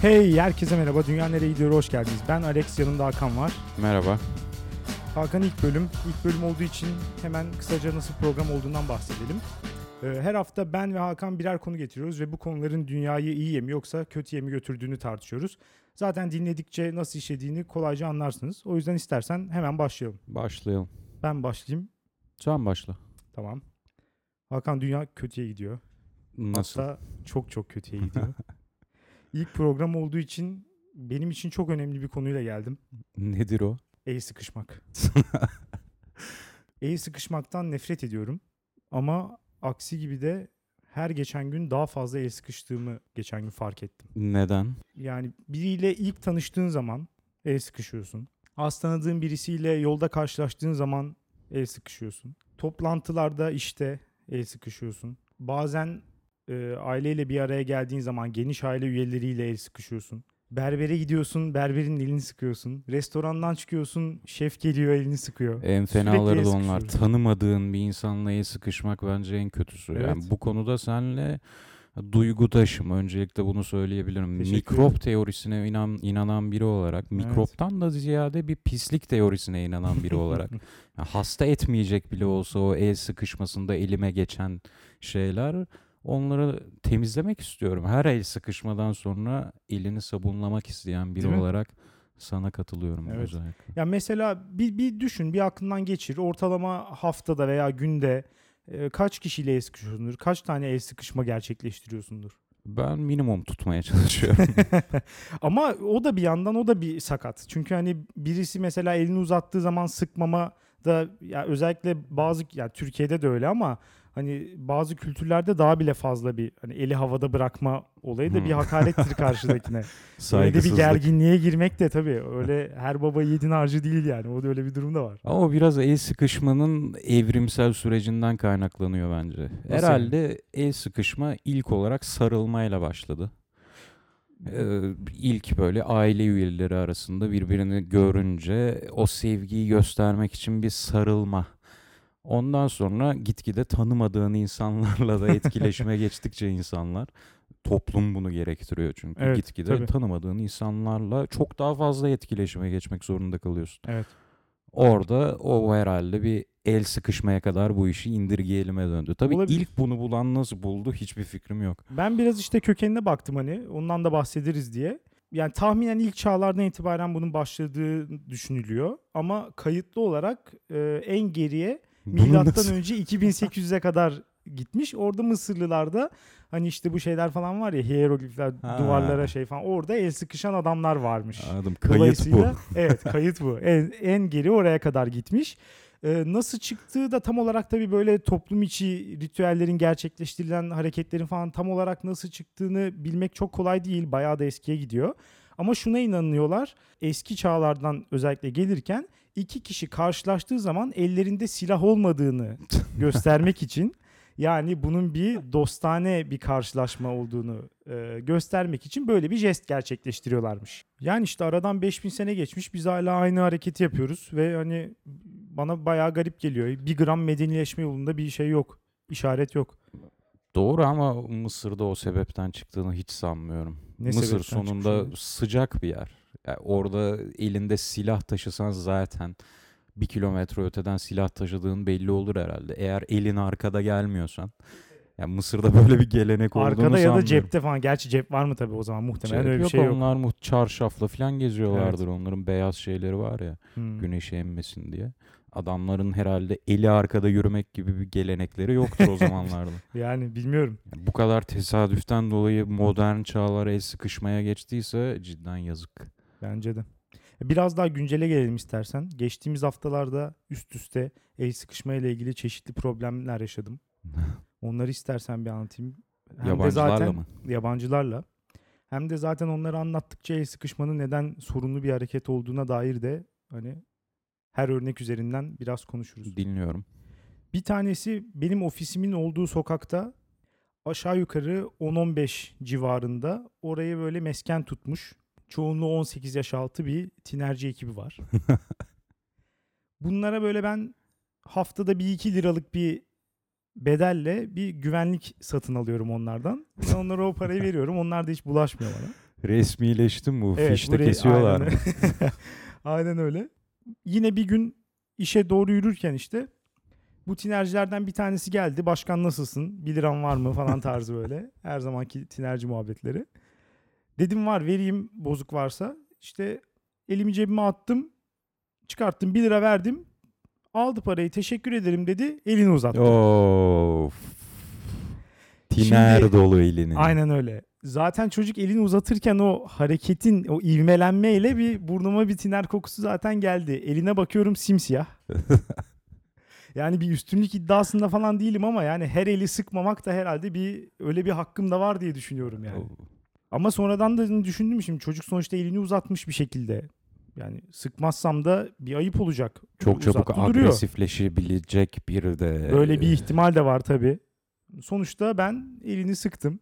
Hey herkese merhaba. Dünya nereye gidiyor? Hoş geldiniz. Ben Alex, yanımda Hakan var. Merhaba. Hakan ilk bölüm. İlk bölüm olduğu için hemen kısaca nasıl program olduğundan bahsedelim. Ee, Her hafta ben ve Hakan birer konu getiriyoruz ve bu konuların dünyayı iyiye mi yoksa kötüye mi götürdüğünü tartışıyoruz. Zaten dinledikçe nasıl işlediğini kolayca anlarsınız. O yüzden istersen hemen başlayalım. Başlayalım. Ben başlayayım. Sen başla. Tamam. Hakan dünya kötüye gidiyor. Nasıl? Hatta çok çok kötüye gidiyor. İlk program olduğu için benim için çok önemli bir konuyla geldim. Nedir o? El sıkışmak. El sıkışmaktan nefret ediyorum. Ama aksi gibi de her geçen gün daha fazla el sıkıştığımı geçen gün fark ettim. Neden? Yani biriyle ilk tanıştığın zaman el sıkışıyorsun. Az tanıdığın birisiyle yolda karşılaştığın zaman el sıkışıyorsun. Toplantılarda işte el sıkışıyorsun. Bazen e, aileyle bir araya geldiğin zaman geniş aile üyeleriyle el sıkışıyorsun. Berbere gidiyorsun, berberin elini sıkıyorsun. Restorandan çıkıyorsun, şef geliyor elini sıkıyor. En fenaları da onlar. Tanımadığın bir insanla el sıkışmak bence en kötüsü. Yani Evet. bu konuda senle duygudaşım. Öncelikle bunu söyleyebilirim. Teşekkür Mikrop teorisine inan, inanan biri olarak, mikroptan da ziyade bir pislik teorisine inanan biri olarak. Ya hasta etmeyecek bile olsa o el sıkışmasında elime geçen şeyler onları temizlemek istiyorum. Her el sıkışmadan sonra elini sabunlamak isteyen biri Değil mi? olarak sana katılıyorum Evet. özellikle. Ya mesela bir, bir düşün, bir aklından geçir. Ortalama haftada veya günde e, kaç kişiyle el sıkışıyorsundur? Kaç tane el sıkışma gerçekleştiriyorsundur? Ben minimum tutmaya çalışıyorum. Ama o da bir yandan o da bir sakat. Çünkü hani birisi mesela elini uzattığı zaman sıkmama da ya özellikle bazı ya Türkiye'de de öyle ama hani bazı kültürlerde daha bile fazla bir hani eli havada bırakma olayı da bir Hmm. hakarettir karşıdakine. Öyle de bir gerginliğe girmek de tabii öyle her baba yiğidin harcı değil yani. O da öyle bir durum da var. Ama biraz el sıkışmanın evrimsel sürecinden kaynaklanıyor bence. Nasıl Herhalde el sıkışma ilk olarak sarılmayla başladı. Ee, ilk böyle aile üyeleri arasında birbirini görünce o sevgiyi göstermek için bir sarılma. Ondan sonra gitgide tanımadığın insanlarla da etkileşime geçtikçe insanlar toplum bunu gerektiriyor çünkü Evet, gitgide tabii. tanımadığın insanlarla çok daha fazla etkileşime geçmek zorunda kalıyorsun. Evet. Orada o herhalde bir el sıkışmaya kadar bu işi indirgeyelim'e döndü. Tabii Olabilir. ilk bunu bulan nasıl buldu hiçbir fikrim yok. Ben biraz işte kökenine baktım hani ondan da bahsederiz diye. Yani tahminen ilk çağlardan itibaren bunun başladığı düşünülüyor. Ama kayıtlı olarak e, en geriye milattan önce 2800'e kadar gitmiş. Orada Mısırlılarda hani işte bu şeyler falan var ya hieroglifler Ha. duvarlara şey falan orada el sıkışan adamlar varmış. Anladım kayıt bu. Evet kayıt bu. En, en geri oraya kadar gitmiş. Ee, nasıl çıktığı da tam olarak tabii böyle toplum içi ritüellerin gerçekleştirilen hareketlerin falan tam olarak nasıl çıktığını bilmek çok kolay değil. Bayağı da eskiye gidiyor. Ama şuna inanıyorlar. Eski çağlardan özellikle gelirken iki kişi karşılaştığı zaman ellerinde silah olmadığını göstermek için yani bunun bir dostane bir karşılaşma olduğunu e, göstermek için böyle bir jest gerçekleştiriyorlarmış. Yani işte aradan 5000 sene geçmiş biz hala aynı hareketi yapıyoruz ve hani bana bayağı garip geliyor. Bir gram medenileşme yolunda bir şey yok. işaret yok. Doğru ama Mısır'da o sebepten çıktığını hiç sanmıyorum. Ne Mısır sebepten sonunda çıkmış sıcak bir yer. Yani orada elinde silah taşısan zaten bir kilometre öteden silah taşıdığın belli olur herhalde. Eğer elin arkada gelmiyorsan. Yani Mısır'da böyle bir gelenek olduğunu Arkada ya da cepte falan. Gerçi cep var mı tabii o zaman muhtemelen Cep öyle bir yok, şey yok. onlar mu çarşafla falan geziyorlardır. Onların beyaz şeyleri var ya Hmm. güneşi emmesin diye. Adamların herhalde eli arkada yürümek gibi bir gelenekleri yoktur o zamanlarda. Yani bilmiyorum. Yani bu kadar tesadüften dolayı modern çağlar el sıkışmaya geçtiyse cidden yazık. Bence de. Biraz daha güncele gelelim istersen. Geçtiğimiz haftalarda üst üste el sıkışma ile ilgili çeşitli problemler yaşadım. Onları istersen bir anlatayım. Hem de Yabancılarla zaten mı? yabancılarla. Hem de zaten onları anlattıkça el sıkışmanın neden sorunlu bir hareket olduğuna dair de hani her örnek üzerinden biraz konuşuruz. Dinliyorum. Bir tanesi benim ofisimin olduğu sokakta aşağı yukarı 10-15 civarında orayı böyle mesken tutmuş. Çoğunluğu 18 yaş altı bir tinerci ekibi var. Bunlara böyle ben haftada bir 2 liralık bir bedelle bir güvenlik satın alıyorum onlardan. Ve onlara o parayı veriyorum. Onlar da hiç bulaşmıyor bana. Resmileşti mi bu? Evet, Fişte burayı- kesiyorlar aynen. aynen öyle. Yine bir gün işe doğru yürürken işte bu tinercilerden bir tanesi geldi. Başkan nasılsın? 1 liran var mı falan tarzı böyle. Her zamanki tinerci muhabbetleri. Dedim var vereyim bozuk varsa. İşte elimi cebime attım. Çıkarttım 1 lira verdim. Aldı parayı teşekkür ederim dedi. Elini uzattı. Of. Tiner Şimdi- dolu elini. Aynen öyle. Zaten çocuk elini uzatırken o hareketin, o ivmelenmeyle bir burnuma bir tiner kokusu zaten geldi. Eline bakıyorum simsiyah. Yani bir üstünlük iddiasında falan değilim ama yani her eli sıkmamak da herhalde bir öyle bir hakkım da var diye düşünüyorum yani. Ama sonradan da düşündüm şimdi çocuk sonuçta elini uzatmış bir şekilde. Yani sıkmazsam da bir ayıp olacak. Çok çabuk duruyor. agresifleşebilecek bir de. Böyle bir ihtimal de var tabii. Sonuçta ben elini sıktım.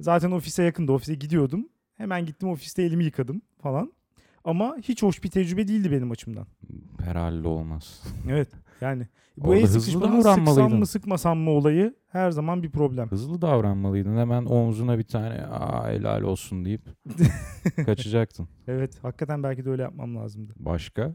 Zaten ofise yakındı. Ofise gidiyordum. Hemen gittim ofiste elimi yıkadım falan. Ama hiç hoş bir tecrübe değildi benim açımdan. Herhalde olmaz. Evet. Yani bu el sıkışmanın sıksam mı sıkmasam mı olayı her zaman bir problem. Hızlı davranmalıydın. Hemen omzuna bir tane aa helal olsun deyip kaçacaktın. Evet. Hakikaten belki de öyle yapmam lazımdı. Başka?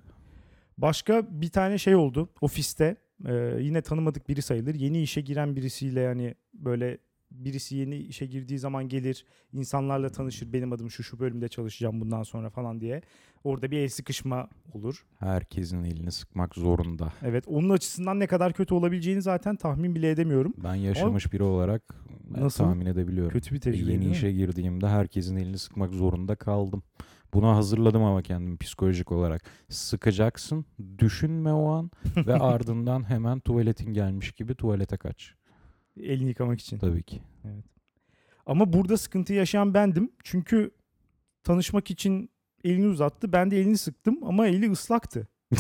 Başka bir tane şey oldu ofiste. Ee, yine tanımadık biri sayılır. Yeni işe giren birisiyle yani böyle birisi yeni işe girdiği zaman gelir, insanlarla tanışır. Benim adım şu şu bölümde çalışacağım bundan sonra falan diye. Orada bir el sıkışma olur. Herkesin elini sıkmak zorunda. Evet, onun açısından ne kadar kötü olabileceğini zaten tahmin bile edemiyorum. Ben yaşamış biri olarak Nasıl? tahmin edebiliyorum. Kötü bir tecrübe. Yeni işe girdiğimde herkesin elini sıkmak zorunda kaldım. Buna hazırladım ama kendimi psikolojik olarak. Sıkacaksın, düşünme o an ve ardından hemen tuvaletin gelmiş gibi tuvalete kaç. Elini yıkamak için. Tabii ki. Ama burada sıkıntı yaşayan bendim. Çünkü tanışmak için elini uzattı. Ben de elini sıktım ama eli ıslaktı.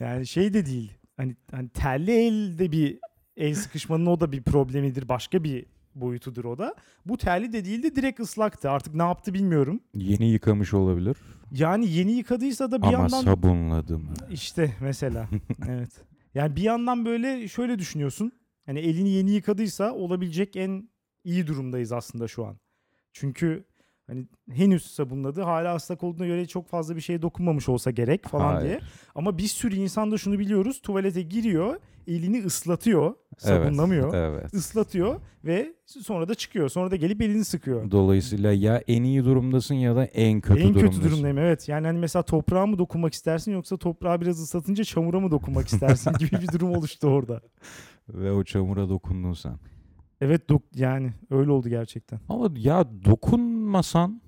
Yani şey de değil. Hani, hani terli elde bir el sıkışmanın o da bir problemidir. Başka bir boyutudur o da. Bu terli de değildi direkt ıslaktı. Artık ne yaptı bilmiyorum. Yeni yıkamış olabilir Yani yeni yıkadıysa da bir ama yandan sabunladı mı? işte mesela evet. Yani bir yandan böyle şöyle düşünüyorsun. Hani elini yeni yıkadıysa olabilecek en iyi durumdayız aslında şu an. Çünkü hani henüz sabunladı. Hala ıslak olduğuna göre çok fazla bir şeye dokunmamış olsa gerek falan Hayır. diye. Ama bir sürü insan da şunu biliyoruz. Tuvalete giriyor, elini ıslatıyor, sabunlamıyor. Evet. evet. ıslatıyor ve sonra da çıkıyor. Sonra da gelip elini sıkıyor. Dolayısıyla ya en iyi durumdasın ya da en kötü en durumdasın. kötü durumdayım evet. Yani hani mesela toprağa mı dokunmak istersin yoksa toprağı biraz ıslatınca çamura mı dokunmak istersin gibi bir durum oluştu orada. Ve o çamura dokundun sen. Evet dok yani öyle oldu gerçekten. Ama ya dokunmasan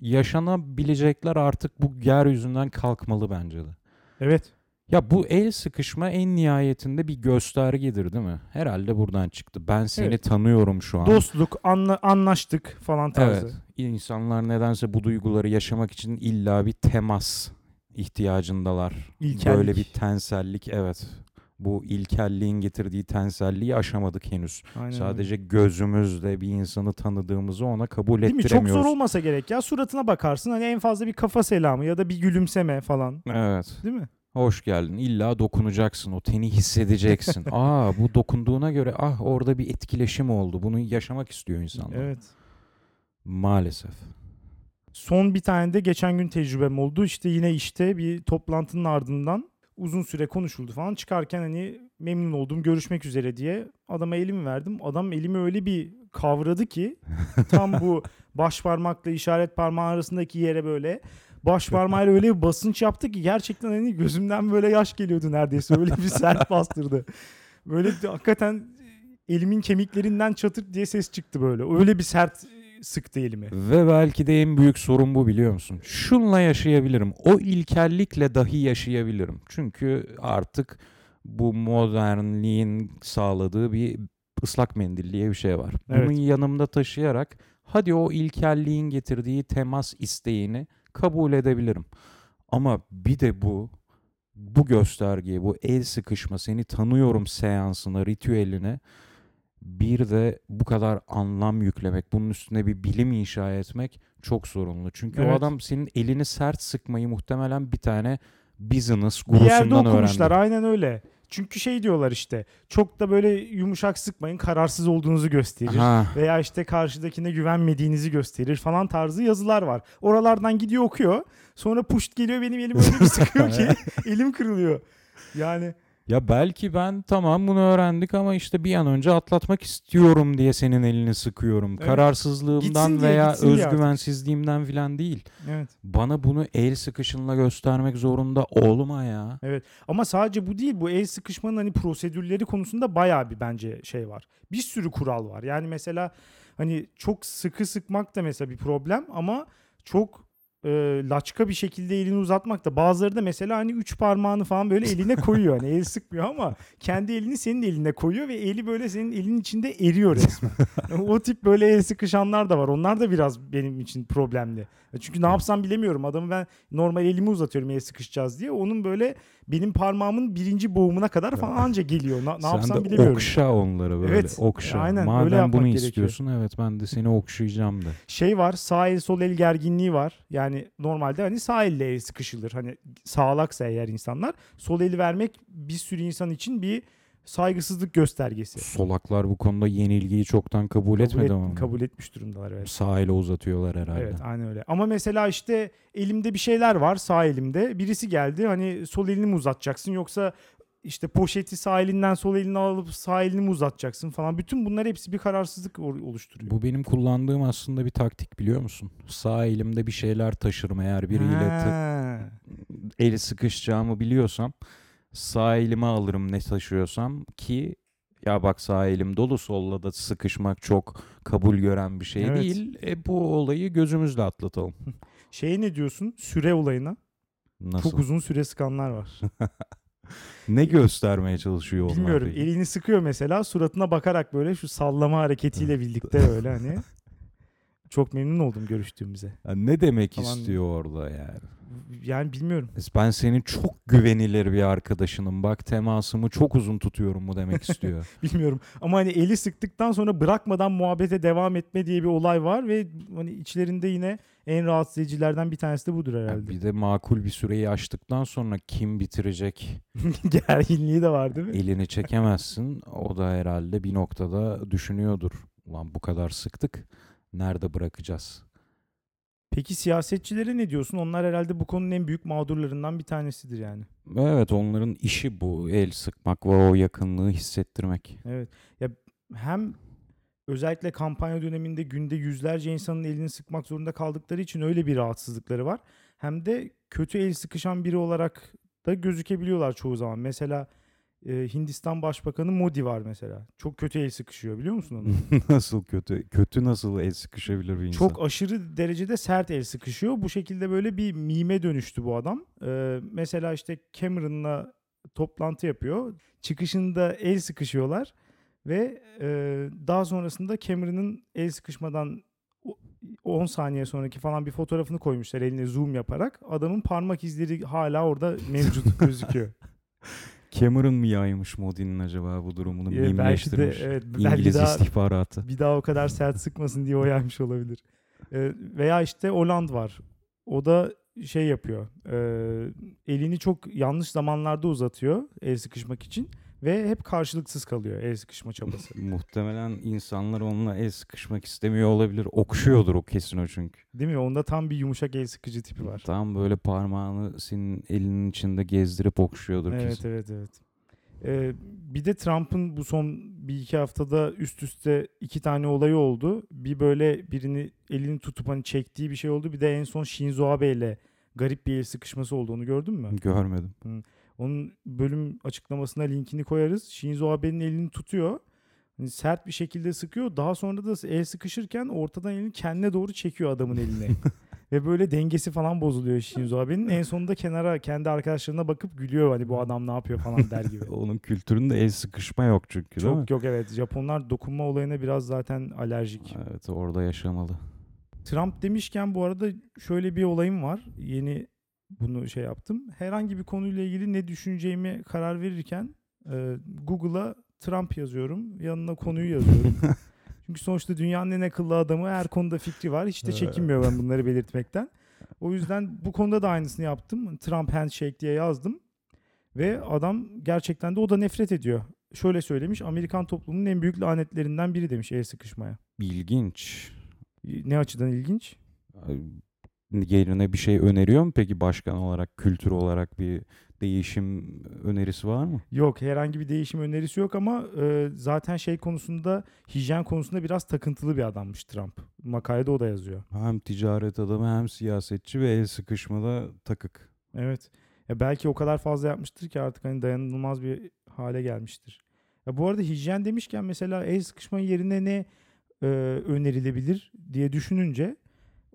yaşanabilecekler artık bu yeryüzünden kalkmalı bence de. Evet. Ya bu el sıkışma en nihayetinde bir göstergedir değil mi? Herhalde buradan çıktı. Ben seni Evet. tanıyorum şu an. Dostluk, anla, anlaştık falan tarzı. Evet. İnsanlar nedense bu duyguları yaşamak için illa bir temas ihtiyacındalar. İlkellik. Böyle bir tensellik evet. Bu ilkelliğin getirdiği tenselliği aşamadık henüz. Aynen öyle. Sadece gözümüzle bir insanı tanıdığımızı ona kabul Değil mi? Çok ettiremiyoruz. zor olmasa gerek ya. Suratına bakarsın hani en fazla bir kafa selamı ya da bir gülümseme falan. Evet. Değil mi? Hoş geldin. İlla dokunacaksın. O teni hissedeceksin. Aa bu dokunduğuna göre ah orada bir etkileşim oldu. Bunu yaşamak istiyor insanlar. Evet. Maalesef. Son bir tane de geçen gün tecrübem oldu. İşte yine işte bir toplantının ardından uzun süre konuşuldu falan. Çıkarken hani memnun oldum görüşmek üzere diye adama elimi verdim. Adam elimi öyle bir kavradı ki tam bu baş parmakla işaret parmağı arasındaki yere böyle baş parmağıyla öyle bir basınç yaptı ki gerçekten hani gözümden böyle yaş geliyordu neredeyse. Öyle bir sert bastırdı. Böyle bir- hakikaten elimin kemiklerinden çatır diye ses çıktı böyle. Öyle bir sert sıktı elimi. Ve belki de en büyük sorun bu biliyor musun? Şunla yaşayabilirim. O ilkellikle dahi yaşayabilirim. Çünkü artık bu modernliğin sağladığı bir ıslak mendil diye bir şey var. Bunu Evet. yanımda taşıyarak hadi o ilkelliğin getirdiği temas isteğini kabul edebilirim. Ama bir de bu bu göstergeyi, bu el sıkışma, seni tanıyorum seansına, ritüeline bir de bu kadar anlam yüklemek, bunun üstüne bir bilim inşa etmek çok sorunlu. Çünkü o Evet. adam senin elini sert sıkmayı muhtemelen bir tane business Bir yerde gurusundan okumuşlar öğrendi. aynen öyle. Çünkü şey diyorlar işte çok da böyle yumuşak sıkmayın kararsız olduğunuzu gösterir. Ha, Veya işte karşıdakine güvenmediğinizi gösterir falan tarzı yazılar var. Oralardan gidiyor okuyor. Sonra puşt geliyor benim elim öyle bir sıkıyor ki elim kırılıyor. Yani Ya belki ben tamam bunu öğrendik ama işte bir an önce atlatmak istiyorum diye senin elini sıkıyorum. Evet. Kararsızlığımdan Gitsin diye, veya gitsin diye özgüvensizliğimden filan değil. evet. Bana bunu el sıkışınla göstermek zorunda olma ya. Ama sadece bu değil. Bu el sıkışmanın hani prosedürleri konusunda bayağı bir bence şey var. Bir sürü kural var. Yani mesela hani çok sıkı sıkmak da mesela bir problem ama çok e, laçka bir şekilde elini uzatmak da bazıları da mesela hani üç parmağını falan böyle eline koyuyor. Hani el sıkmıyor ama kendi elini senin eline koyuyor ve eli böyle senin elinin içinde eriyor resmen. Yani o tip böyle el sıkışanlar da var. Onlar da biraz benim için problemli. Çünkü ne yapsam bilemiyorum. Adamı ben normal elimi uzatıyorum el sıkışacağız diye. Onun böyle benim parmağımın birinci boğumuna kadar falan anca geliyor. Ne Sen yapsam de bilemiyorum. okşa onları böyle. Evet, Okşa. aynen, öyle Madem yapmak bunu gerekiyor. istiyorsun evet ben de seni okşayacağım de. Şey var sağ el sol el gerginliği var. Yani normalde hani sağ elle el sıkışılır. Hani sağlaksa eğer insanlar. Sol eli vermek bir sürü insan için bir saygısızlık göstergesi. Solaklar bu konuda yenilgiyi çoktan kabul, Kabul, etmedi et- ama. kabul etmiş durumdalar evet. Sağ ile uzatıyorlar herhalde. Evet aynen öyle. Ama mesela işte elimde bir şeyler var sağ elimde. Birisi geldi hani sol elini mi uzatacaksın yoksa işte poşeti sağ elinden sol elini alıp sağ elini mi uzatacaksın falan. Bütün bunlar hepsi bir kararsızlık ol- oluşturuyor. Bu benim kullandığım aslında bir taktik biliyor musun? Sağ elimde bir şeyler taşırım eğer biriyle ta- eli sıkışacağımı biliyorsam sağ elime alırım ne taşıyorsam ki ya bak sağ elim dolu solla da sıkışmak çok kabul gören bir şey Evet. değil. E, bu olayı gözümüzle atlatalım. Şeye ne diyorsun? Süre olayına. Nasıl? Çok uzun süre sıkanlar var. Ne göstermeye çalışıyor onlar Bilmiyorum. peki? Elini sıkıyor mesela suratına bakarak böyle şu sallama hareketiyle birlikte öyle hani. Çok memnun oldum görüştüğümüze. Ya ne demek Falan. istiyor orada yani? Yani bilmiyorum. Ben senin çok güvenilir bir arkadaşınım. Bak temasımı çok uzun tutuyorum mu demek istiyor. Bilmiyorum. Ama hani eli sıktıktan sonra bırakmadan muhabbete devam etme diye bir olay var ve hani içlerinde yine en rahatsız edicilerden bir tanesi de budur herhalde. bir de makul bir süreyi aştıktan sonra kim bitirecek Gerginliği de var değil mi? elini çekemezsin. O da herhalde bir noktada düşünüyordur. Ulan bu kadar sıktık. Nerede bırakacağız? Peki siyasetçilere ne diyorsun? Onlar herhalde bu konunun en büyük mağdurlarından bir tanesidir yani. Evet onların işi bu. El sıkmak ve o yakınlığı hissettirmek. Evet. Ya hem özellikle kampanya döneminde günde yüzlerce insanın elini sıkmak zorunda kaldıkları için öyle bir rahatsızlıkları var. Hem de kötü el sıkışan biri olarak da gözükebiliyorlar çoğu zaman. Mesela e, Hindistan Başbakanı Modi var mesela. Çok kötü el sıkışıyor biliyor musun onu? nasıl kötü? Kötü nasıl el sıkışabilir bir insan? Çok aşırı derecede sert el sıkışıyor. Bu şekilde böyle bir mime dönüştü bu adam. Ee, mesela işte Cameron'la toplantı yapıyor. Çıkışında el sıkışıyorlar ve e, daha sonrasında Cameron'ın el sıkışmadan o- 10 saniye sonraki falan bir fotoğrafını koymuşlar eline zoom yaparak. Adamın parmak izleri hala orada mevcut gözüküyor. Cameron mı yaymış Modi'nin acaba bu durumunu? Ee, belki de Mimleştirmiş. evet belki İngiliz daha istihbaratı. bir daha o kadar sert sıkmasın diye o yaymış olabilir. Ee, veya işte Oland var. O da şey yapıyor. e, elini çok yanlış zamanlarda uzatıyor el sıkışmak için ve hep karşılıksız kalıyor el sıkışma çabası. Muhtemelen insanlar onunla el sıkışmak istemiyor olabilir. Okşuyordur o kesin o çünkü. Değil mi? Onda tam bir yumuşak el sıkıcı tipi var. Tam böyle parmağını senin elinin içinde gezdirip okşuyordur Evet kesin. evet evet. Ee, bir de Trump'ın bu son bir iki haftada üst üste iki tane olayı oldu. Bir böyle birini elini tutup hani çektiği bir şey oldu. Bir de en son Shinzo Abe ile garip bir el sıkışması oldu. Onu gördün mü? Görmedim. Onun bölüm açıklamasına linkini koyarız. Shinzo Abe'nin elini tutuyor. Hani sert bir şekilde sıkıyor. Daha sonra da el sıkışırken ortadan elini kendine doğru çekiyor adamın eline. Ve böyle dengesi falan bozuluyor Shinzo Abe'nin. En sonunda kenara kendi arkadaşlarına bakıp gülüyor hani bu adam ne yapıyor falan der gibi. Onun kültüründe el sıkışma yok çünkü değil mi? Çok yok evet. Japonlar dokunma olayına biraz zaten alerjik. Evet orada yaşamalı. Trump demişken bu arada şöyle bir olayım var. Yeni bunu şey yaptım. Herhangi bir konuyla ilgili ne düşüneceğimi karar verirken e, Google'a Trump yazıyorum. Yanına konuyu yazıyorum. Çünkü sonuçta dünyanın en akıllı adamı her konuda fikri var. Hiç de çekinmiyor ben bunları belirtmekten. O yüzden bu konuda da aynısını yaptım. Trump handshake diye yazdım. Ve adam gerçekten de o da nefret ediyor. Şöyle söylemiş Amerikan toplumunun en büyük lanetlerinden biri demiş el sıkışmaya. İlginç. Ne açıdan ilginç? Yerine bir şey öneriyor mu peki başkan olarak, kültür olarak bir değişim önerisi var mı? Yok herhangi bir değişim önerisi yok ama e, zaten şey konusunda hijyen konusunda biraz takıntılı bir adammış Trump. Makalede o da yazıyor. Hem ticaret adamı hem siyasetçi ve el sıkışmada takık. Evet. Ya belki o kadar fazla yapmıştır ki artık hani dayanılmaz bir hale gelmiştir. Ya bu arada hijyen demişken mesela el sıkışma yerine ne e, önerilebilir diye düşününce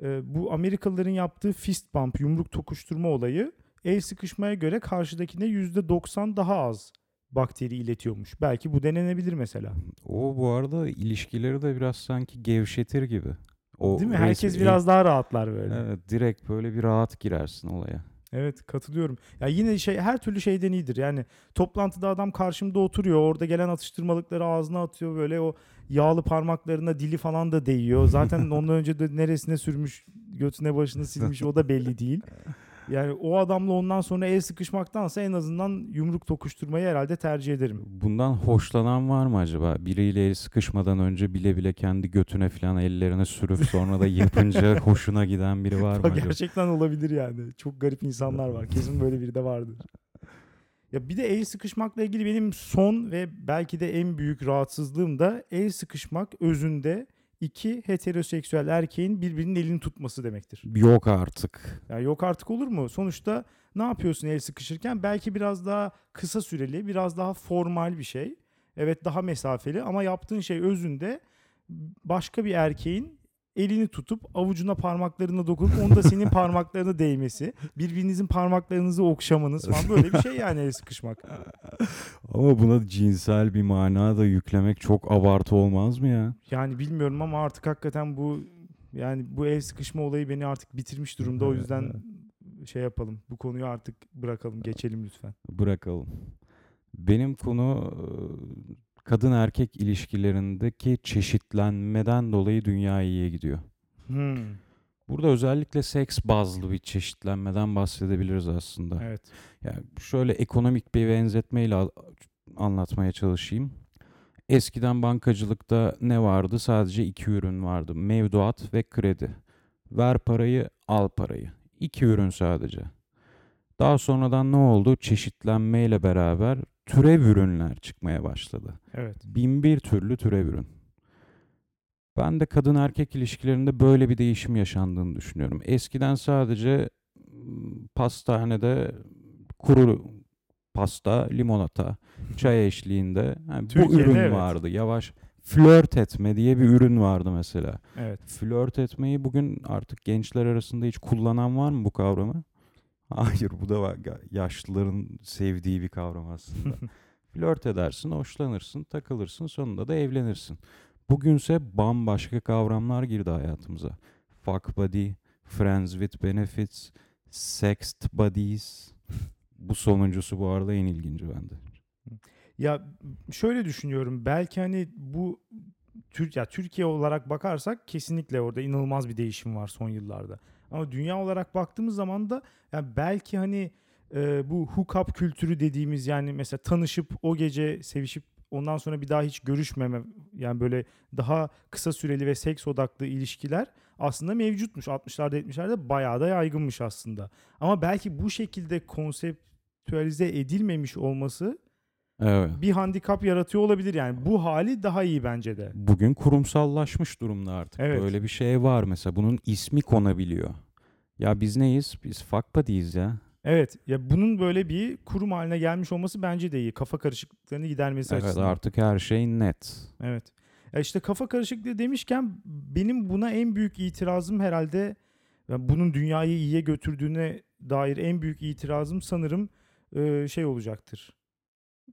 e, bu Amerikalıların yaptığı fist bump yumruk tokuşturma olayı el sıkışmaya göre karşıdakine %90 daha az bakteri iletiyormuş. Belki bu denenebilir mesela. O bu arada ilişkileri de biraz sanki gevşetir gibi. O Değil mi? Herkes resmi- biraz daha rahatlar böyle. Evet. Evet, direkt böyle bir rahat girersin olaya. Katılıyorum. Ya yine şey her türlü şeyden iyidir. Yani toplantıda adam karşımda oturuyor. Orada gelen atıştırmalıkları ağzına atıyor. Böyle o yağlı parmaklarına dili falan da değiyor. Zaten ondan önce de neresine sürmüş, götüne başını silmiş o da belli değil. Yani o adamla ondan sonra el sıkışmaktansa en azından yumruk tokuşturmayı herhalde tercih ederim. Bundan hoşlanan var mı acaba? Biriyle el sıkışmadan önce bile bile kendi götüne falan ellerine sürüp sonra da yapınca hoşuna giden biri var mı acaba? Gerçekten olabilir yani. Çok garip insanlar var. Kesin böyle biri de vardır. Ya bir de el sıkışmakla ilgili benim son ve belki de en büyük rahatsızlığım da el sıkışmak özünde iki heteroseksüel erkeğin birbirinin elini tutması demektir. Yok artık. Ya yok artık olur mu? Sonuçta ne yapıyorsun el sıkışırken? Belki biraz daha kısa süreli, biraz daha formal bir şey. Evet daha mesafeli ama yaptığın şey özünde başka bir erkeğin elini tutup avucuna parmaklarına dokunup onda senin parmaklarına değmesi, birbirinizin parmaklarınızı okşamanız falan böyle bir şey yani el sıkışmak. Ama buna cinsel bir mana da yüklemek çok abartı olmaz mı ya? Yani bilmiyorum ama artık hakikaten bu yani bu el sıkışma olayı beni artık bitirmiş durumda. O yüzden şey yapalım. Bu konuyu artık bırakalım, geçelim lütfen. Bırakalım. Benim konu kadın erkek ilişkilerindeki çeşitlenmeden dolayı dünya iyiye gidiyor. Hmm, Burada özellikle seks bazlı bir çeşitlenmeden bahsedebiliriz aslında. evet. Yani şöyle ekonomik bir benzetmeyle anlatmaya çalışayım. Eskiden bankacılıkta ne vardı? Sadece iki ürün vardı. Mevduat ve kredi. Ver parayı, al parayı. İki ürün sadece. Daha sonradan ne oldu? Çeşitlenmeyle beraber türev ürünler çıkmaya başladı. Evet. Bin bir türlü türev ürün. Ben de kadın erkek ilişkilerinde böyle bir değişim yaşandığını düşünüyorum. Eskiden sadece pastanede kuru pasta, limonata, çay eşliğinde yani bu ürün evet. vardı. Yavaş flört etme diye bir ürün vardı mesela. Evet. Flört etmeyi bugün artık gençler arasında hiç kullanan var mı bu kavramı? Hayır bu da var- yaşlıların sevdiği bir kavram aslında. Flört edersin, hoşlanırsın, takılırsın, sonunda da evlenirsin. Bugünse bambaşka kavramlar girdi hayatımıza. Fuck buddy, friends with benefits, sexed buddies. Bu sonuncusu bu arada en ilginci bende. Ya şöyle düşünüyorum. Belki hani bu Tür ya Türkiye olarak bakarsak kesinlikle orada inanılmaz bir değişim var son yıllarda. Ama dünya olarak baktığımız zaman da yani belki hani e, bu hookup kültürü dediğimiz yani mesela tanışıp o gece sevişip ondan sonra bir daha hiç görüşmeme yani böyle daha kısa süreli ve seks odaklı ilişkiler aslında mevcutmuş. 60'larda 70'lerde bayağı da yaygınmış aslında. Ama belki bu şekilde konseptüelize edilmemiş olması Evet. bir handikap yaratıyor olabilir yani. Bu hali daha iyi bence de. Bugün kurumsallaşmış durumda artık. Evet. Böyle bir şey var mesela. Bunun ismi konabiliyor. Ya biz neyiz? Biz fuck buddies ya. Evet ya bunun böyle bir kurum haline gelmiş olması bence de iyi. Kafa karışıklıklarını gidermesi Evet açısından. artık her şey net. Evet. Ya işte kafa karışıklığı demişken benim buna en büyük itirazım herhalde ya bunun dünyayı iyiye götürdüğüne dair en büyük itirazım sanırım şey olacaktır.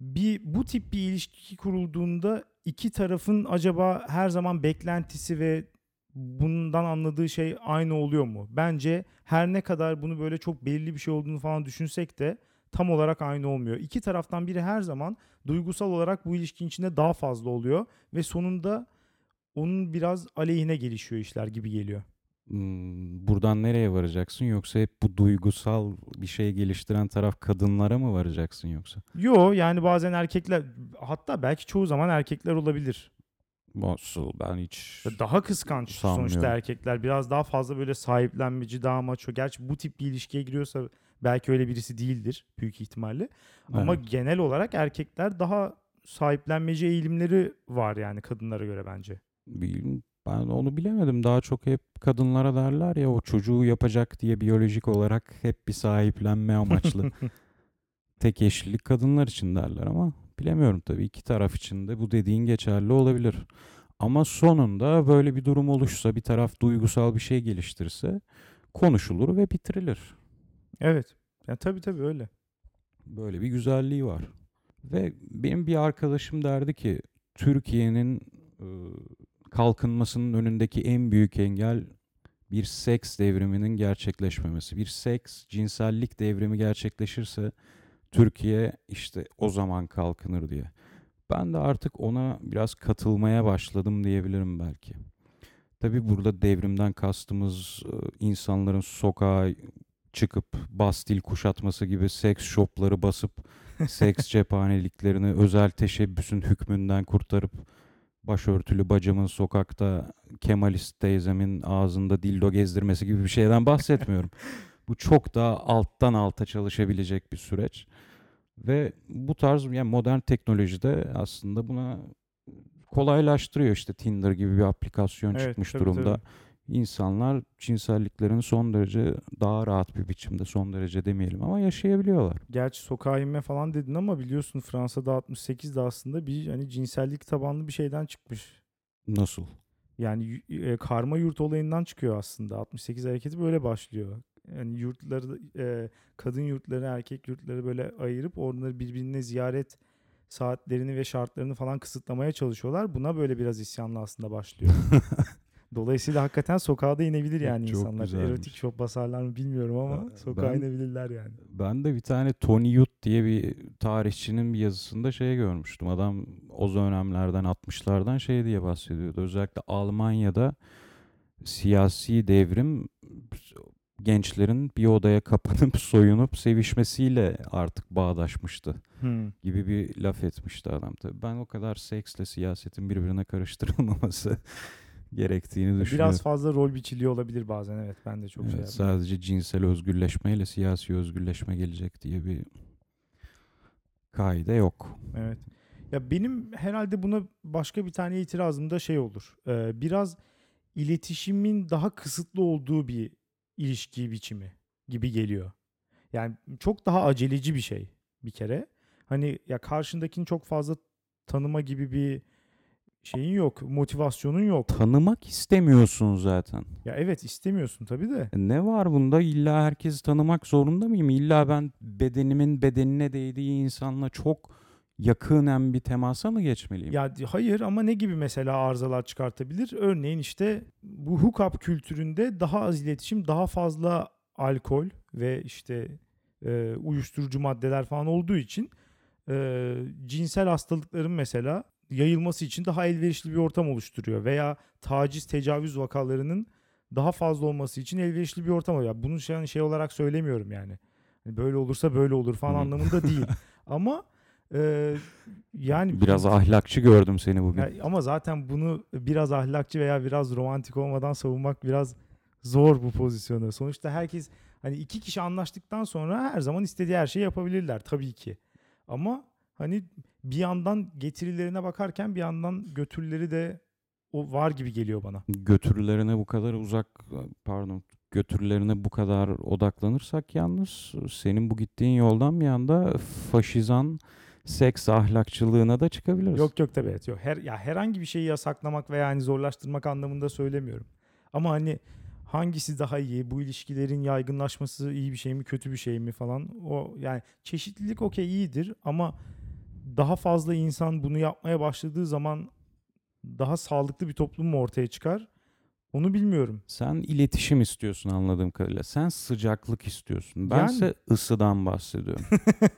Bir bu tip bir ilişki kurulduğunda iki tarafın acaba her zaman beklentisi ve bundan anladığı şey aynı oluyor mu? Bence her ne kadar bunu böyle çok belli bir şey olduğunu falan düşünsek de tam olarak aynı olmuyor. İki taraftan biri her zaman duygusal olarak bu ilişkinin içinde daha fazla oluyor ve sonunda onun biraz aleyhine gelişiyor işler gibi geliyor. Hmm, buradan nereye varacaksın yoksa hep bu duygusal bir şey geliştiren taraf kadınlara mı varacaksın yoksa? Yo yani bazen erkekler hatta belki çoğu zaman erkekler olabilir. Nasıl ben hiç Daha kıskanç sonuçta Sanmıyorum. erkekler. Biraz daha fazla böyle sahiplenmeci, daha maço. Gerçi bu tip bir ilişkiye giriyorsa belki öyle birisi değildir büyük ihtimalle. Ama Evet. genel olarak erkekler daha sahiplenmeci eğilimleri var yani kadınlara göre bence. Bil- ben onu bilemedim. Daha çok hep kadınlara derler ya o çocuğu yapacak diye biyolojik olarak hep bir sahiplenme amaçlı. Tek eşlilik kadınlar için derler ama bilemiyorum tabii iki taraf için de bu dediğin geçerli olabilir. Ama sonunda böyle bir durum oluşsa bir taraf duygusal bir şey geliştirse konuşulur ve bitirilir. Evet. Ya tabii tabii öyle. Böyle bir güzelliği var. Ve benim bir arkadaşım derdi ki Türkiye'nin kalkınmasının önündeki en büyük engel bir seks devriminin gerçekleşmemesi. Bir seks, cinsellik devrimi gerçekleşirse Türkiye işte o zaman kalkınır diye. Ben de artık ona biraz katılmaya başladım diyebilirim belki. Tabii burada devrimden kastımız e, insanların sokağa çıkıp Bastil kuşatması gibi seks shopları basıp seks cephaneliklerini özel teşebbüsün hükmünden kurtarıp başörtülü bacımın sokakta Kemalist teyzemin ağzında dildo gezdirmesi gibi bir şeyden bahsetmiyorum. Bu çok daha alttan alta çalışabilecek bir süreç. Ve bu tarz yani modern teknolojide aslında buna kolaylaştırıyor işte Tinder gibi bir aplikasyon Evet, çıkmış tabii, durumda. tabii. İnsanlar cinselliklerini son derece daha rahat bir biçimde son derece demeyelim ama yaşayabiliyorlar. Gerçi sokağa inme falan dedin ama biliyorsun Fransa'da 68'de aslında bir hani cinsellik tabanlı bir şeyden çıkmış. Nasıl? Yani e, karma yurt olayından çıkıyor aslında. 68 hareketi böyle başlıyor. Yani yurtları e, kadın yurtları, erkek yurtları böyle ayırıp onları birbirine ziyaret saatlerini ve şartlarını falan kısıtlamaya çalışıyorlar. Buna böyle biraz isyanla aslında başlıyor. Dolayısıyla hakikaten sokağa da inebilir yani Çok insanlar. güzelmiş. Erotik shop basarlar mı bilmiyorum ama Ee, sokağa ben- inebilirler yani. Ben de bir tane Tony Yutt diye bir tarihçinin bir yazısında şey görmüştüm. Adam o dönemlerden 60'lardan şey diye bahsediyordu. Özellikle Almanya'da siyasi devrim gençlerin bir odaya kapanıp soyunup sevişmesiyle artık bağdaşmıştı Hmm. gibi bir laf etmişti adam. Tabii ben o kadar seksle siyasetin birbirine karıştırılmaması gerektiğini düşünüyorum. Biraz fazla rol biçiliyor olabilir bazen evet ben de çok şey Evet, yapmıyorum. sadece cinsel özgürleşmeyle siyasi özgürleşme gelecek diye bir kaide yok. Evet. Ya benim herhalde buna başka bir tane itirazım da şey olur. Ee, biraz iletişimin daha kısıtlı olduğu bir ilişki biçimi gibi geliyor. Yani çok daha aceleci bir şey bir kere. Hani ya karşındakini çok fazla tanıma gibi bir şeyin yok, motivasyonun yok. Tanımak istemiyorsun zaten. Ya evet istemiyorsun tabii de. E Ne var bunda? İlla herkesi tanımak zorunda mıyım? İlla ben bedenimin bedenine değdiği insanla çok yakınen bir temasa mı geçmeliyim? Ya hayır ama ne gibi mesela arızalar çıkartabilir? Örneğin işte bu hookup kültüründe daha az iletişim, daha fazla alkol ve işte e, uyuşturucu maddeler falan olduğu için e, cinsel hastalıkların mesela yayılması için daha elverişli bir ortam oluşturuyor veya taciz, tecavüz vakalarının daha fazla olması için elverişli bir ortam oluyor. Bunu şey, şey olarak söylemiyorum yani. Hani böyle olursa böyle olur falan Hı. anlamında değil. Ama e, yani Biraz ahlakçı gördüm seni bugün. ya ama zaten bunu biraz ahlakçı veya biraz romantik olmadan savunmak biraz zor bu pozisyonu. Sonuçta herkes hani iki kişi anlaştıktan sonra her zaman istediği her şeyi yapabilirler tabii ki. Ama hani bir yandan getirilerine bakarken bir yandan götürüleri de o var gibi geliyor bana. Götürülerine bu kadar uzak pardon götürülerine bu kadar odaklanırsak yalnız senin bu gittiğin yoldan bir anda faşizan seks ahlakçılığına da çıkabiliriz. Yok yok tabii evet, yok. Her ya herhangi bir şeyi yasaklamak veya hani zorlaştırmak anlamında söylemiyorum. Ama hani hangisi daha iyi? Bu ilişkilerin yaygınlaşması iyi bir şey mi, kötü bir şey mi falan? O yani çeşitlilik okey iyidir ama daha fazla insan bunu yapmaya başladığı zaman daha sağlıklı bir toplum mu ortaya çıkar? Onu bilmiyorum. Sen iletişim istiyorsun anladığım kadarıyla. Sen sıcaklık istiyorsun. Bense Yani. ısıdan bahsediyorum.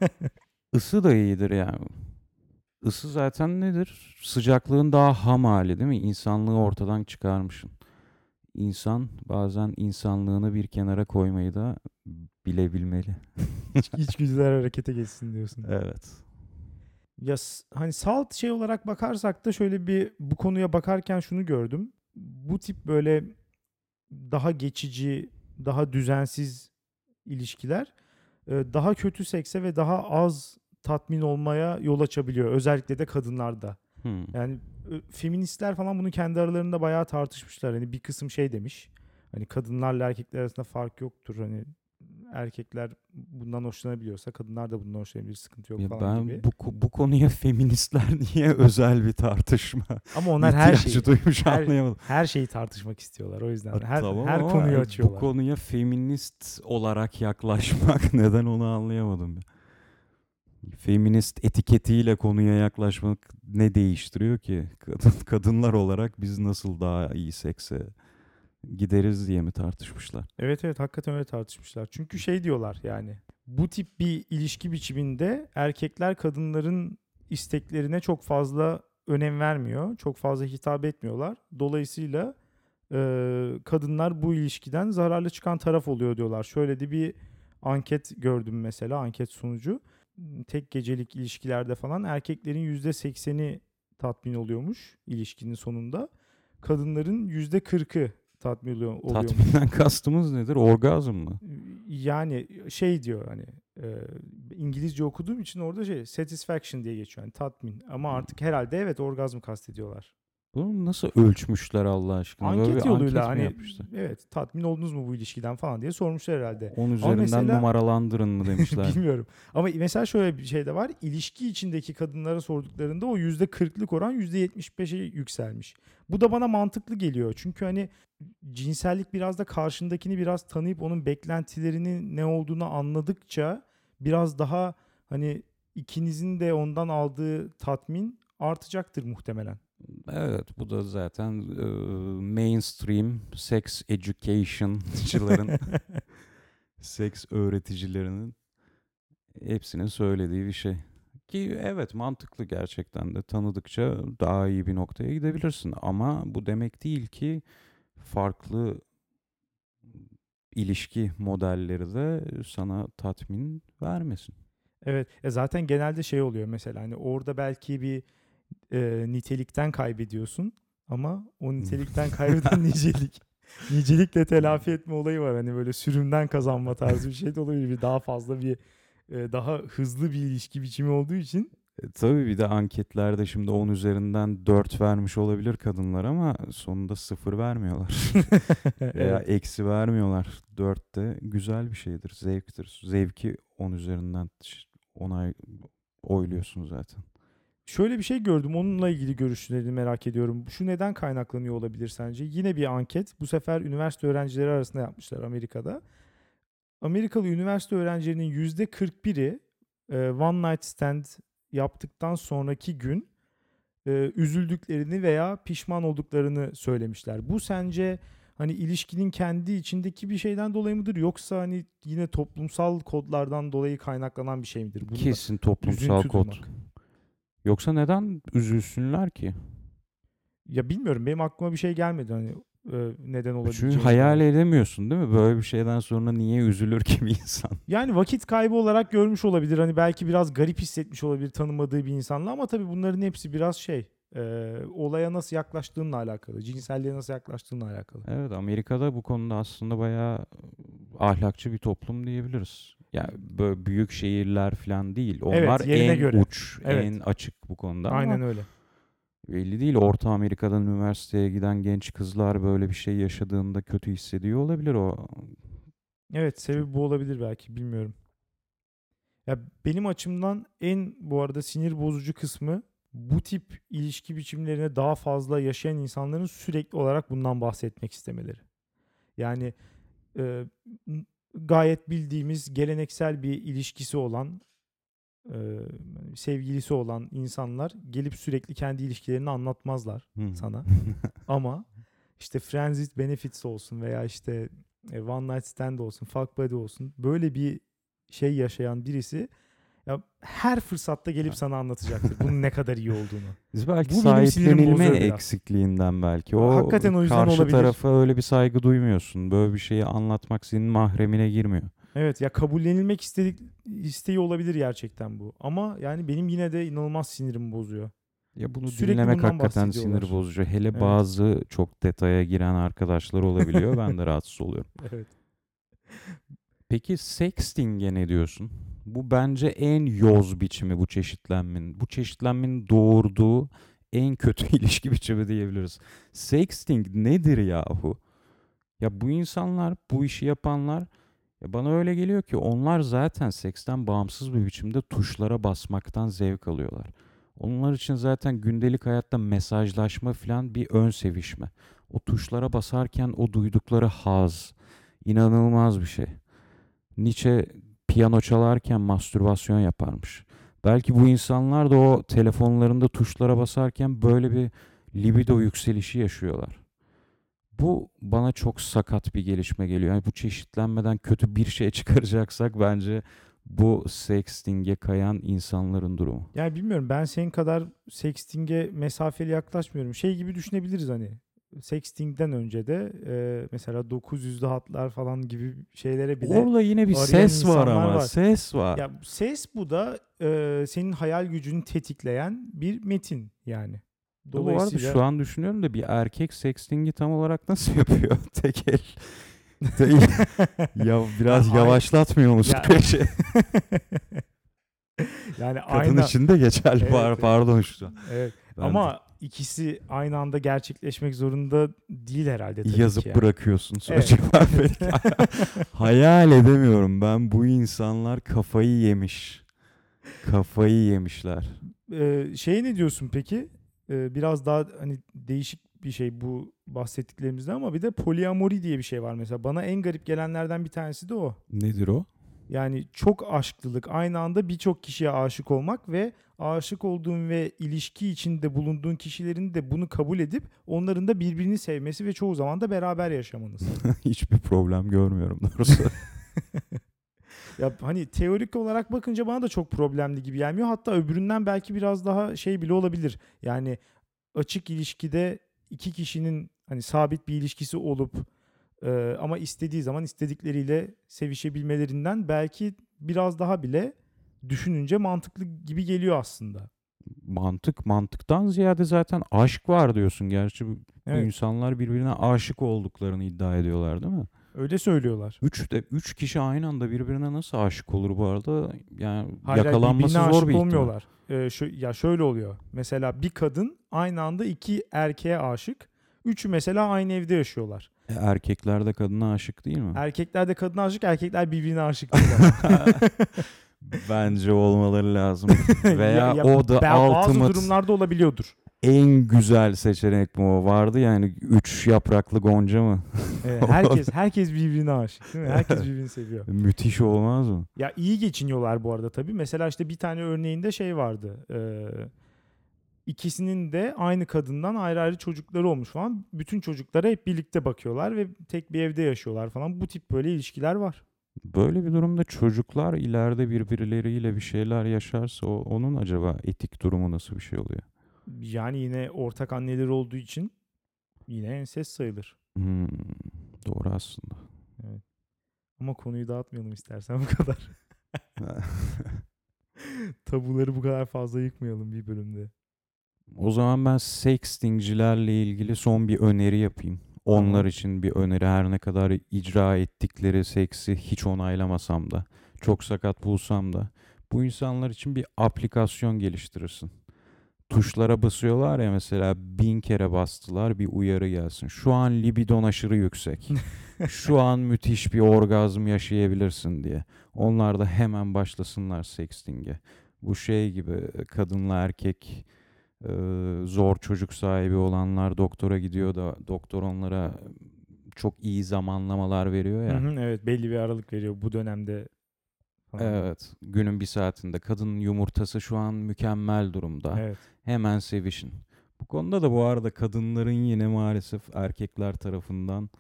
Isı da iyidir yani. Isı zaten nedir? Sıcaklığın daha ham hali değil mi? İnsanlığı ortadan çıkarmışsın. insan bazen insanlığını bir kenara koymayı da bilebilmeli. İç, içgüdüler harekete geçsin diyorsun. Evet. Ya hani salt şey olarak bakarsak da şöyle bir bu konuya bakarken şunu gördüm. Bu tip böyle daha geçici, daha düzensiz ilişkiler e, daha kötü sekse ve daha az tatmin olmaya yol açabiliyor. Özellikle de kadınlarda. Hmm. Yani e, feministler falan bunu kendi aralarında bayağı tartışmışlar. Hani bir kısım şey demiş. Hani kadınlarla erkekler arasında fark yoktur. Hani erkekler bundan hoşlanabiliyorsa kadınlar da bundan hoşlanabilir. Sıkıntı yok Ya falan ben gibi. bu bu konuya feministler niye özel bir tartışma Ama onlar her şeyi duymuş her- anlayamadım. her şeyi tartışmak istiyorlar. O yüzden her tamam her konuyu Bu açıyorlar. konuya feminist olarak yaklaşmak neden onu anlayamadım. ya. Feminist etiketiyle konuya yaklaşmak ne değiştiriyor ki? Kadın, kadınlar olarak biz nasıl daha iyi sekse gideriz diye mi tartışmışlar? Evet evet hakikaten öyle tartışmışlar. Çünkü şey diyorlar yani bu tip bir ilişki biçiminde erkekler kadınların isteklerine çok fazla önem vermiyor. Çok fazla hitap etmiyorlar. Dolayısıyla e, kadınlar bu ilişkiden zararlı çıkan taraf oluyor diyorlar. Şöyle de bir anket gördüm mesela anket sonucu. Tek gecelik ilişkilerde falan erkeklerin %80'i tatmin oluyormuş ilişkinin sonunda. Kadınların %40'ı tatmin oluyor. Tatminden kastımız nedir? Orgazm mı? Yani şey diyor hani e, İngilizce okuduğum için orada şey satisfaction diye geçiyor yani tatmin ama artık herhalde evet orgazm kastediyorlar. Bunu nasıl ölçmüşler Allah aşkına? Böyle Anket bir yoluyla anket mi hani yapmışlar? evet tatmin oldunuz mu bu ilişkiden falan diye sormuşlar herhalde. 10 üzerinden mesela- numaralandırın mı demişler. Bilmiyorum. Ama mesela şöyle bir şey de var. İlişki içindeki kadınlara sorduklarında o %40'lık oran %75'e yükselmiş. Bu da bana mantıklı geliyor. Çünkü hani cinsellik biraz da karşındakini biraz tanıyıp onun beklentilerinin ne olduğunu anladıkça biraz daha hani ikinizin de ondan aldığı tatmin artacaktır muhtemelen. Evet bu da zaten e, mainstream sex education'cıların seks öğreticilerinin hepsinin söylediği bir şey. Ki evet mantıklı gerçekten de tanıdıkça daha iyi bir noktaya gidebilirsin. Ama bu demek değil ki farklı ilişki modelleri de sana tatmin vermesin. Evet. Ya zaten genelde şey oluyor mesela hani orada belki bir e, nitelikten kaybediyorsun ama o nitelikten kaybeden nicelik. Nicelikle telafi etme olayı var. Hani böyle sürümden kazanma tarzı bir şey de olabilir. Bir daha fazla bir e, daha hızlı bir ilişki biçimi olduğu için. E, tabii bir de anketlerde şimdi 10 üzerinden 4 vermiş olabilir kadınlar ama sonunda 0 vermiyorlar. Veya Evet. eksi vermiyorlar. 4 de güzel bir şeydir, zevktir. Zevki 10 üzerinden onay oyluyorsun zaten. Şöyle bir şey gördüm. Onunla ilgili görüşlerini merak ediyorum. Şu neden kaynaklanıyor olabilir sence? Yine bir anket. Bu sefer üniversite öğrencileri arasında yapmışlar Amerika'da. Amerikalı üniversite öğrencilerinin %41'i e, one night stand yaptıktan sonraki gün e, üzüldüklerini veya pişman olduklarını söylemişler. Bu sence hani ilişkinin kendi içindeki bir şeyden dolayı mıdır yoksa hani yine toplumsal kodlardan dolayı kaynaklanan bir şey midir? Bunda Kesin toplumsal kod. duymak. Yoksa neden üzülsünler ki? Ya bilmiyorum benim aklıma bir şey gelmedi hani e, neden olabileceğini. Çünkü hayal edemiyorsun değil mi? Böyle bir şeyden sonra niye üzülür ki bir insan? Yani vakit kaybı olarak görmüş olabilir. Hani belki biraz garip hissetmiş olabilir tanımadığı bir insanla ama tabii bunların hepsi biraz şey e, olaya nasıl yaklaştığınla alakalı. Cinselliğe nasıl yaklaştığınla alakalı. Evet Amerika'da bu konuda aslında bayağı ahlakçı bir toplum diyebiliriz. Yani böyle büyük şehirler falan değil. Onlar yerine en göre. uç, Evet. en açık bu konuda Aynen ama öyle. belli değil. Orta Amerika'dan üniversiteye giden genç kızlar böyle bir şey yaşadığında kötü hissediyor olabilir o. Evet sebebi bu olabilir belki bilmiyorum. Ya benim açımdan en bu arada sinir bozucu kısmı bu tip ilişki biçimlerine daha fazla yaşayan insanların sürekli olarak bundan bahsetmek istemeleri. Yani e, gayet bildiğimiz geleneksel bir ilişkisi olan e, sevgilisi olan insanlar gelip sürekli kendi ilişkilerini anlatmazlar Hı. sana. Ama işte Friends with Benefits olsun veya işte e, One Night Stand olsun, Fuck Buddy olsun böyle bir şey yaşayan birisi Ya her fırsatta gelip sana anlatacaktır bunun ne kadar iyi olduğunu. Biz belki Bu sahiplenilme eksikliğinden belki. O Hakikaten o yüzden karşı olabilir. tarafa öyle bir saygı duymuyorsun. Böyle bir şeyi anlatmak senin mahremine girmiyor. Evet ya kabullenilmek istedik isteği olabilir gerçekten bu. Ama yani benim yine de inanılmaz sinirimi bozuyor. Ya bunu Sürekli dinlemek hakikaten sinir bozucu. Hele Evet. bazı çok detaya giren arkadaşlar olabiliyor. ben de rahatsız oluyorum. Evet. Peki sexting'e ne diyorsun? Bu bence en yoz biçimi bu çeşitlenmenin. Bu çeşitlenmenin doğurduğu en kötü ilişki biçimi diyebiliriz. Sexting nedir yahu? Ya bu insanlar, bu işi yapanlar ya bana öyle geliyor ki onlar zaten seksten bağımsız bir biçimde tuşlara basmaktan zevk alıyorlar. Onlar için zaten gündelik hayatta mesajlaşma falan bir ön sevişme. O tuşlara basarken o duydukları haz inanılmaz bir şey. Nietzsche piyano çalarken mastürbasyon yaparmış. Belki bu insanlar da o telefonlarında tuşlara basarken böyle bir libido yükselişi yaşıyorlar. Bu bana çok sakat bir gelişme geliyor. Yani bu çeşitlenmeden kötü bir şey çıkaracaksak bence bu sexting'e kayan insanların durumu. Yani bilmiyorum ben senin kadar sexting'e mesafeli yaklaşmıyorum. Şey gibi düşünebiliriz hani. Sexting'den önce de e, mesela 900'lü hatlar falan gibi şeylere bile Orada yine bir ses var ama var. ses var. Ya ses bu da e, senin hayal gücünü tetikleyen bir metin yani. Bu arada Dolayısıyla şu an düşünüyorum da bir erkek sexting'i tam olarak nasıl yapıyor? Tek el. Değil. ya biraz yavaşlatmıyor musun Ya- peşi? yani Kadın aynı için de geçerli. Evet, evet. pardon şu an. evet. Ben ama ikisi aynı anda gerçekleşmek zorunda değil herhalde tabii yazıp ki yani. bırakıyorsun Evet. sözcük belki. Hayal edemiyorum ben bu insanlar kafayı yemiş. Kafayı yemişler. Ee, şey ne diyorsun peki? Ee, biraz daha hani değişik bir şey bu bahsettiklerimizde ama bir de poliamori diye bir şey var mesela. Bana en garip gelenlerden bir tanesi de o. Nedir o? Yani çok aşklılık, aynı anda birçok kişiye aşık olmak ve aşık olduğun ve ilişki içinde bulunduğun kişilerin de bunu kabul edip onların da birbirini sevmesi ve çoğu zaman da beraber yaşamanız. Hiçbir problem görmüyorum doğrusu. ya hani teorik olarak bakınca bana da çok problemli gibi gelmiyor. Hatta öbüründen belki biraz daha şey bile olabilir. Yani açık ilişkide iki kişinin hani sabit bir ilişkisi olup e, ama istediği zaman istedikleriyle sevişebilmelerinden belki biraz daha bile düşününce mantıklı gibi geliyor aslında. Mantık mantıktan ziyade zaten aşk var diyorsun. Gerçi Evet. insanlar birbirine aşık olduklarını iddia ediyorlar değil mi? Öyle söylüyorlar. Üç de üç kişi aynı anda birbirine nasıl aşık olur bu arada? Yani Hayır, yakalanması zor aşık bir ihtimal. olmuyorlar. Ee, şö- ya şöyle oluyor. Mesela bir kadın aynı anda iki erkeğe aşık. Üçü mesela aynı evde yaşıyorlar. E, erkekler de kadına aşık değil mi? Erkekler de kadına aşık, erkekler birbirine aşık değiller. Bence olmaları lazım. Veya Ya- o da ben- Bazı ultimate durumlarda olabiliyordur. en güzel seçenek mi o? Vardı yani üç yapraklı gonca mı? Ee, herkes herkes birbirine aşık değil mi? Herkes birbirini seviyor. Müthiş olmaz mı? Ya iyi geçiniyorlar bu arada tabii. Mesela işte bir tane örneğinde şey vardı. Ee, ikisinin de aynı kadından ayrı ayrı çocukları olmuş falan. Bütün çocuklara hep birlikte bakıyorlar ve tek bir evde yaşıyorlar falan. Bu tip böyle ilişkiler var. Böyle bir durumda çocuklar ileride birbirleriyle bir şeyler yaşarsa o, onun acaba etik durumu nasıl bir şey oluyor? Yani yine ortak anneleri olduğu için yine ensest sayılır. Hmm, doğru aslında. Ama konuyu dağıtmayalım istersen bu kadar. Tabuları bu kadar fazla yıkmayalım bir bölümde. o zaman ben sextingcilerle ilgili son bir öneri yapayım. Onlar Tamam. için bir öneri her ne kadar icra ettikleri seksi hiç onaylamasam da, çok sakat bulsam da bu insanlar için bir aplikasyon geliştirirsin. Tuşlara basıyorlar ya mesela bin kere bastılar bir uyarı gelsin. Şu an libidon aşırı yüksek. Şu an müthiş bir orgazm yaşayabilirsin diye. Onlar da hemen başlasınlar sexting'e. Bu şey gibi kadınla erkek e, zor çocuk sahibi olanlar doktora gidiyor da doktor onlara çok iyi zamanlamalar veriyor ya. Hı hı, evet belli bir aralık veriyor bu dönemde. falan. Evet, günün bir saatinde kadının yumurtası şu an mükemmel durumda. Evet. Hemen sevişin. Bu konuda da bu arada kadınların yine maalesef erkekler tarafından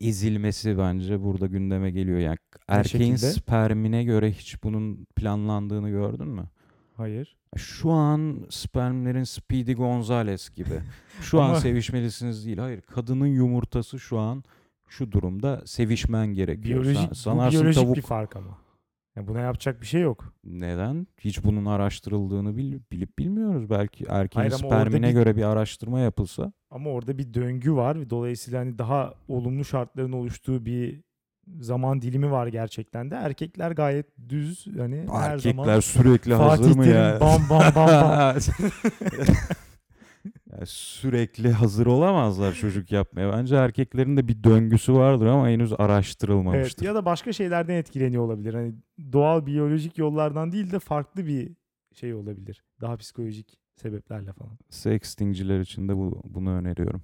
ezilmesi bence burada gündeme geliyor. Yani erkeğin şekilde? spermine göre hiç bunun planlandığını gördün mü? Hayır. Şu an spermlerin Speedy Gonzales gibi. Şu an Ama- sevişmelisiniz değil. Hayır, kadının yumurtası şu an şu durumda sevişmen gerekiyor. Biyolojik, San- bu sanarsın biyolojik tavuk bir fark ama. Yani buna yapacak bir şey yok. neden? Hiç bunun araştırıldığını bil- bilip bilmiyoruz. Belki erkeğin Hayır ama orada spermine bir- göre bir araştırma yapılsa. Ama orada bir döngü var. Dolayısıyla hani daha olumlu şartların oluştuğu bir zaman dilimi var gerçekten de. Erkekler gayet düz hani her Erkekler zaman sürekli Fatih hazır mı Terim ya? bam bam bam bam. Sürekli hazır olamazlar çocuk yapmaya. Bence erkeklerin de bir döngüsü vardır ama henüz Evet, araştırılmamıştır. ya da başka şeylerden etkileniyor olabilir. Hani doğal biyolojik yollardan değil de farklı bir şey olabilir. Daha psikolojik sebeplerle falan. Sextingciler için de bu, bunu öneriyorum.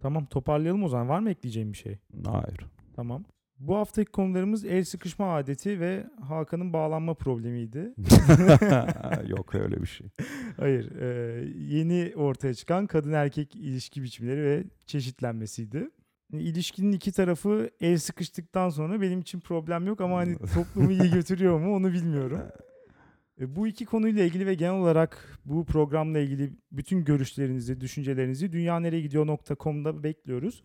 Tamam toparlayalım o zaman. Var mı ekleyeceğim bir şey? Hayır. Tamam. Bu haftaki konularımız el sıkışma adeti ve Hakan'ın bağlanma problemiydi. Yok öyle bir şey. Hayır. e, yeni ortaya çıkan kadın erkek ilişki biçimleri ve çeşitlenmesiydi. İlişkinin iki tarafı el sıkıştıktan sonra benim için problem yok ama hani toplumu iyi götürüyor mu onu bilmiyorum. E, Bu iki konuyla ilgili ve genel olarak bu programla ilgili bütün görüşlerinizi, düşüncelerinizi dünyanereyegidiyor.com'da bekliyoruz.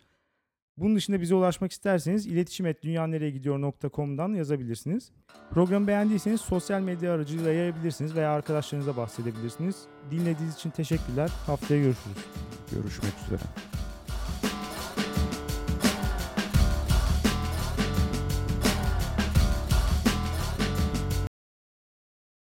Bunun dışında bize ulaşmak isterseniz iletişim.dünyanereyegidiyor.com'dan yazabilirsiniz. Programı beğendiyseniz sosyal medya aracılığıyla yayabilirsiniz veya arkadaşlarınıza bahsedebilirsiniz. Dinlediğiniz için teşekkürler. Haftaya görüşürüz. Görüşmek üzere.